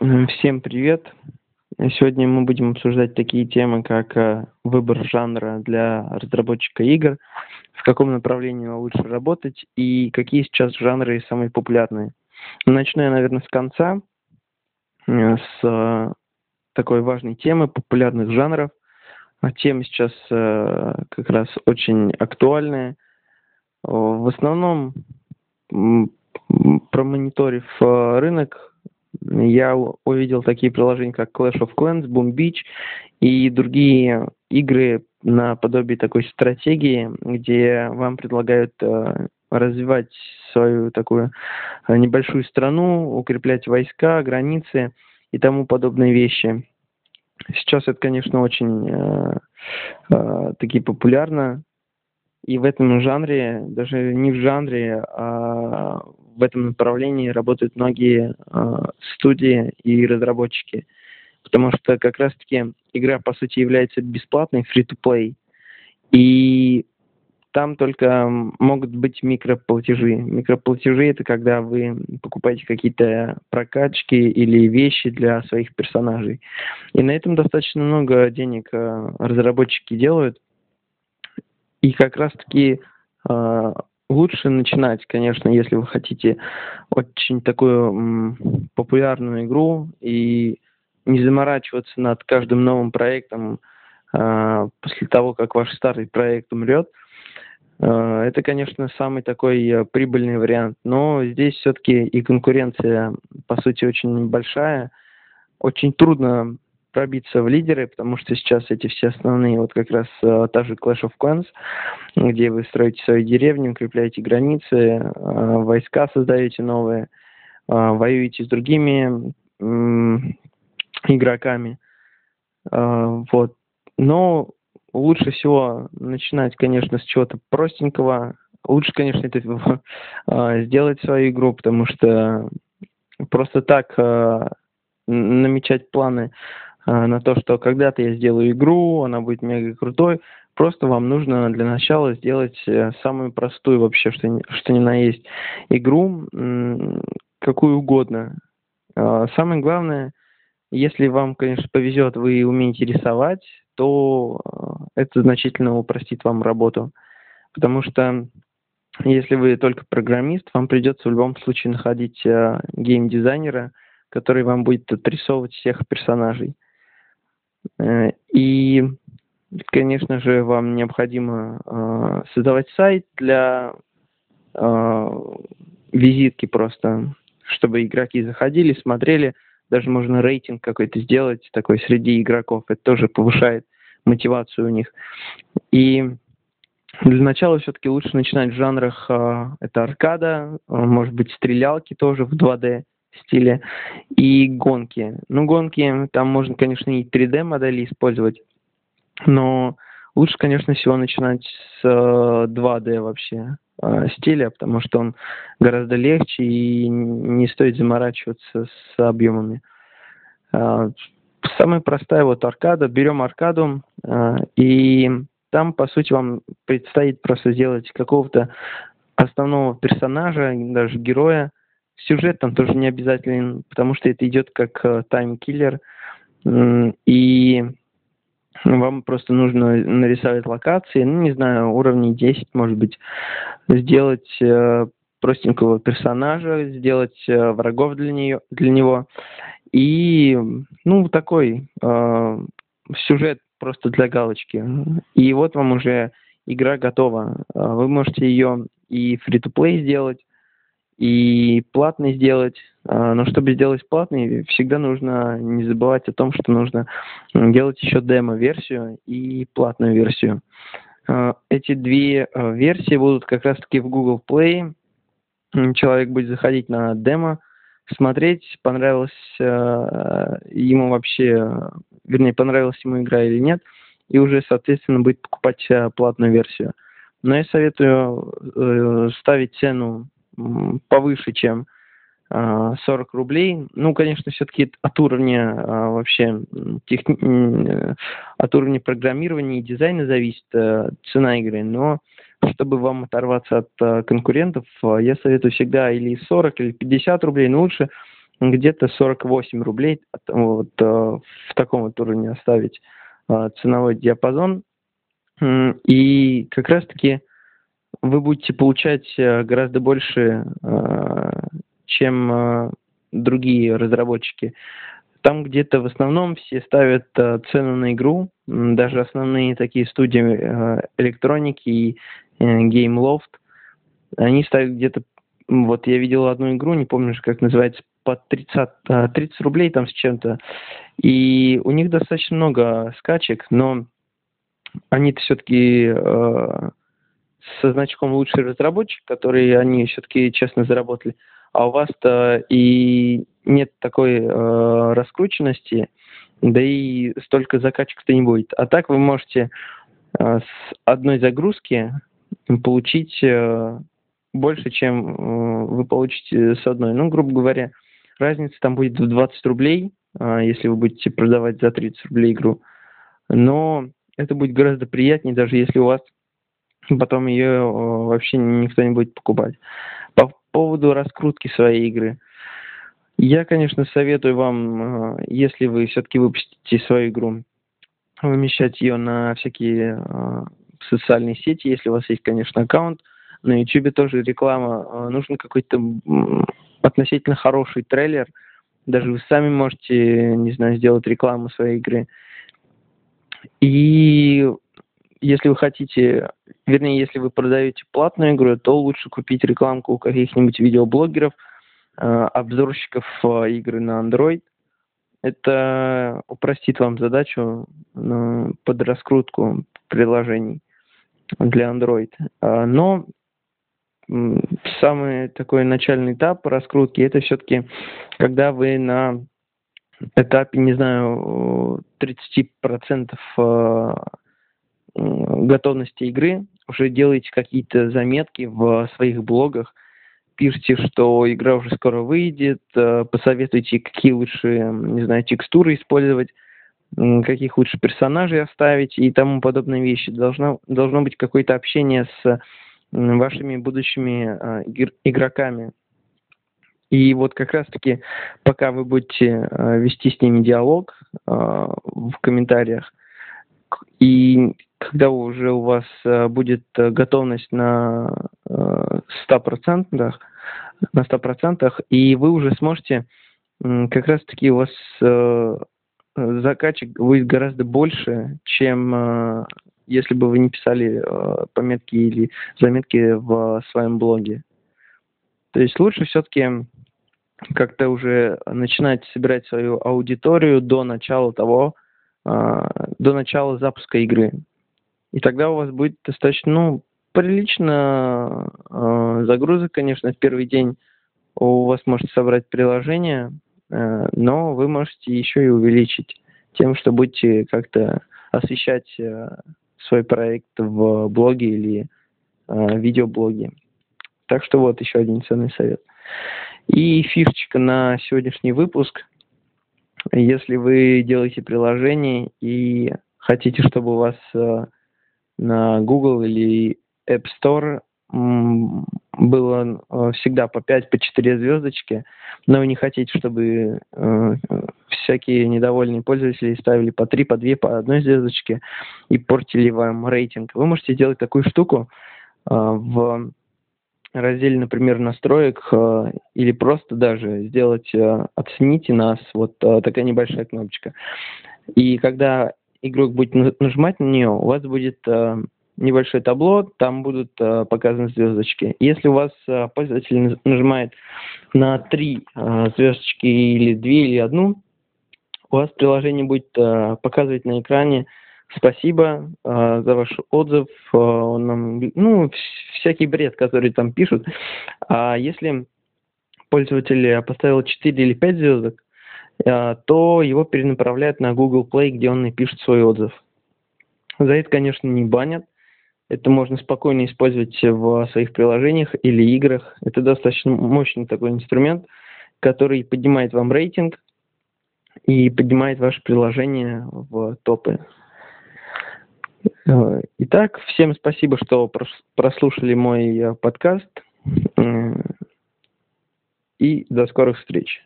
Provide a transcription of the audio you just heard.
Всем привет! Сегодня мы будем обсуждать такие темы, как э, выбор жанра для разработчика игр, в каком направлении лучше работать и какие сейчас жанры самые популярные. Начну я, наверное, с конца, э, с э, такой важной темы популярных жанров. А тема сейчас как раз очень актуальная. В основном, промониторив рынок, я увидел такие приложения, как Clash of Clans, Boom Beach и другие игры на подобие такой стратегии, где вам предлагают э, развивать свою такую э, небольшую страну, укреплять войска, границы и тому подобные вещи. Сейчас это, конечно, очень э, э, таки популярно. И в этом жанре, даже не в жанре, а в этом направлении работают многие э, студии и разработчики. Потому что как раз-таки игра, по сути, является бесплатной, free-to-play. И там только могут быть микроплатежи. Микроплатежи это когда вы покупаете какие-то прокачки или вещи для своих персонажей. И на этом достаточно много денег э, разработчики делают. И как раз-таки э, лучше начинать, конечно, если вы хотите очень такую м, популярную игру и не заморачиваться над каждым новым проектом э, после того, как ваш старый проект умрет. Э, это, конечно, самый такой э, прибыльный вариант, но здесь все-таки и конкуренция, по сути, очень большая. Очень трудно пробиться в лидеры, потому что сейчас эти все основные, вот как раз э, та же Clash of Clans, где вы строите свои деревни, укрепляете границы, э, войска создаете новые, э, воюете с другими э, игроками. Э, вот. Но лучше всего начинать, конечно, с чего-то простенького. Лучше, конечно, это э, сделать свою игру, потому что просто так э, намечать планы на то, что когда-то я сделаю игру, она будет мега крутой. Просто вам нужно для начала сделать э, самую простую вообще, что, что ни на есть, игру, какую угодно. А, самое главное, если вам, конечно, повезет, вы умеете рисовать, то э, это значительно упростит вам работу. Потому что если вы только программист, вам придется в любом случае находить э, геймдизайнера, который вам будет отрисовывать всех персонажей. Э, и, конечно же, вам необходимо э, создавать сайт для э, визитки просто, чтобы игроки заходили, смотрели, даже можно рейтинг какой-то сделать такой среди игроков, это тоже повышает мотивацию у них. И для начала все-таки лучше начинать в жанрах, это аркада, может быть, стрелялки тоже в 2D, стиле. И гонки. Ну, гонки, там можно, конечно, и 3D-модели использовать, но лучше, конечно, всего начинать с 2D э, вообще э, стиля, потому что он гораздо легче и не стоит заморачиваться с объемами. Э, самая простая вот аркада. Берем аркаду, и там, по сути, вам предстоит просто сделать какого-то основного персонажа, даже героя, Сюжет там тоже не обязателен, потому что это идет как э, таймкиллер, и вам просто нужно нарисовать локации, ну, не знаю, уровней 10, может быть, сделать э, простенького персонажа, сделать э, врагов для, нее, для него. И, ну, такой э, сюжет просто для галочки. И вот вам уже игра готова. Вы можете ее и free-to-play сделать, и платный сделать. А, но чтобы сделать платный, всегда нужно не забывать о том, что нужно делать еще демо-версию и платную версию. А, эти две а, версии будут как раз-таки в Google Play. Человек будет заходить на демо, смотреть, понравилось ему вообще, вернее, понравилась ему игра или нет, и уже, соответственно, будет покупать платную версию. Но я советую э, ставить цену повыше, чем 40 а, рублей. Ну, конечно, все-таки от уровня а, вообще техни... Э, от уровня программирования и дизайна зависит э, цена игры, но чтобы вам оторваться от э, конкурентов, я советую всегда или 40, или 50 рублей, но лучше где-то 48 рублей, вот в таком вот уровне оставить ценовой диапазон. И как раз-таки вы будете получать э, гораздо больше, чем другие разработчики. Там где-то в основном все ставят цену на игру, даже основные такие студии электроники и Game они ставят где-то вот я видел одну игру, не помню, как называется, по 30, 30 рублей там с чем-то. И у них достаточно много скачек, но они-то все-таки э, со значком лучший разработчик, который они все-таки честно заработали. А у вас-то и нет такой э, раскрученности, да и столько закачек-то не будет. А так вы можете э, с одной загрузки получить э, больше, чем э, вы получите с одной. Ну, грубо говоря, разница там будет в 20 рублей, э, если вы будете продавать за 30 рублей игру. Но это будет гораздо приятнее, даже если у вас потом ее э, вообще никто не будет покупать. По поводу раскрутки своей игры. Я, конечно, советую вам, э, если вы все-таки выпустите свою игру, вымещать ее на всякие э, социальные сети, если у вас есть, конечно, аккаунт, на YouTube тоже реклама. Нужен какой-то относительно хороший трейлер. Даже вы сами можете, не знаю, сделать рекламу своей игры. И если вы хотите, вернее, если вы продаете платную игру, то лучше купить рекламку у каких-нибудь видеоблогеров, а, обзорщиков а, игры на Android. Это упростит вам задачу под раскрутку приложений для Android. Но самый такой начальный этап раскрутки, это все-таки, когда вы на этапе, не знаю, 30% э, готовности игры уже делаете какие-то заметки в своих блогах, пишите, что игра уже скоро выйдет, э, посоветуйте, какие лучше, не знаю, текстуры использовать, каких лучше персонажей оставить и тому подобные вещи. Должно, должно быть какое-то общение с вашими будущими а, игроками. И вот как раз-таки, пока вы будете а, вести с ними диалог в комментариях, и когда уже у вас будет готовность на 100%, на 100%, и вы уже сможете, как раз-таки у вас закачек будет гораздо больше, чем если бы вы не писали э, пометки или заметки в своем блоге. То есть лучше все-таки как-то уже начинать собирать свою аудиторию до начала того, э, до начала запуска игры. И тогда у вас будет достаточно, ну, прилично э, загрузок, конечно, в первый день у вас может собрать приложение, э, но вы можете еще и увеличить тем, что будете как-то освещать э, свой проект в блоге или э, видеоблоге. Так что вот еще один ценный совет. И фишечка на сегодняшний выпуск. Если вы делаете приложение и хотите, чтобы у вас э, на Google или App Store было э, всегда по 5, по 4 звездочки, но вы не хотите, чтобы э, всякие недовольные пользователи ставили по 3, по 2, по одной звездочке и портили вам рейтинг. Вы можете сделать такую штуку э, в разделе, например, настроек или просто даже сделать «Оцените нас», вот такая небольшая кнопочка. И когда игрок будет нажимать на нее, у вас будет небольшое табло, там будут э, показаны звездочки. Если у вас э, пользователь нажимает на три э, звездочки или две или одну, у вас приложение будет э, показывать на экране спасибо э, за ваш отзыв, э, ну, всякий бред, который там пишут. А если пользователь поставил 4 или 5 звездок, э, то его перенаправляют на Google Play, где он напишет свой отзыв. За это, конечно, не банят, это можно спокойно использовать в своих приложениях или играх. Это достаточно мощный такой инструмент, который поднимает вам рейтинг и поднимает ваше приложение в топы. Э, итак, всем спасибо, что прослушали мой э, подкаст. Э, и до скорых встреч.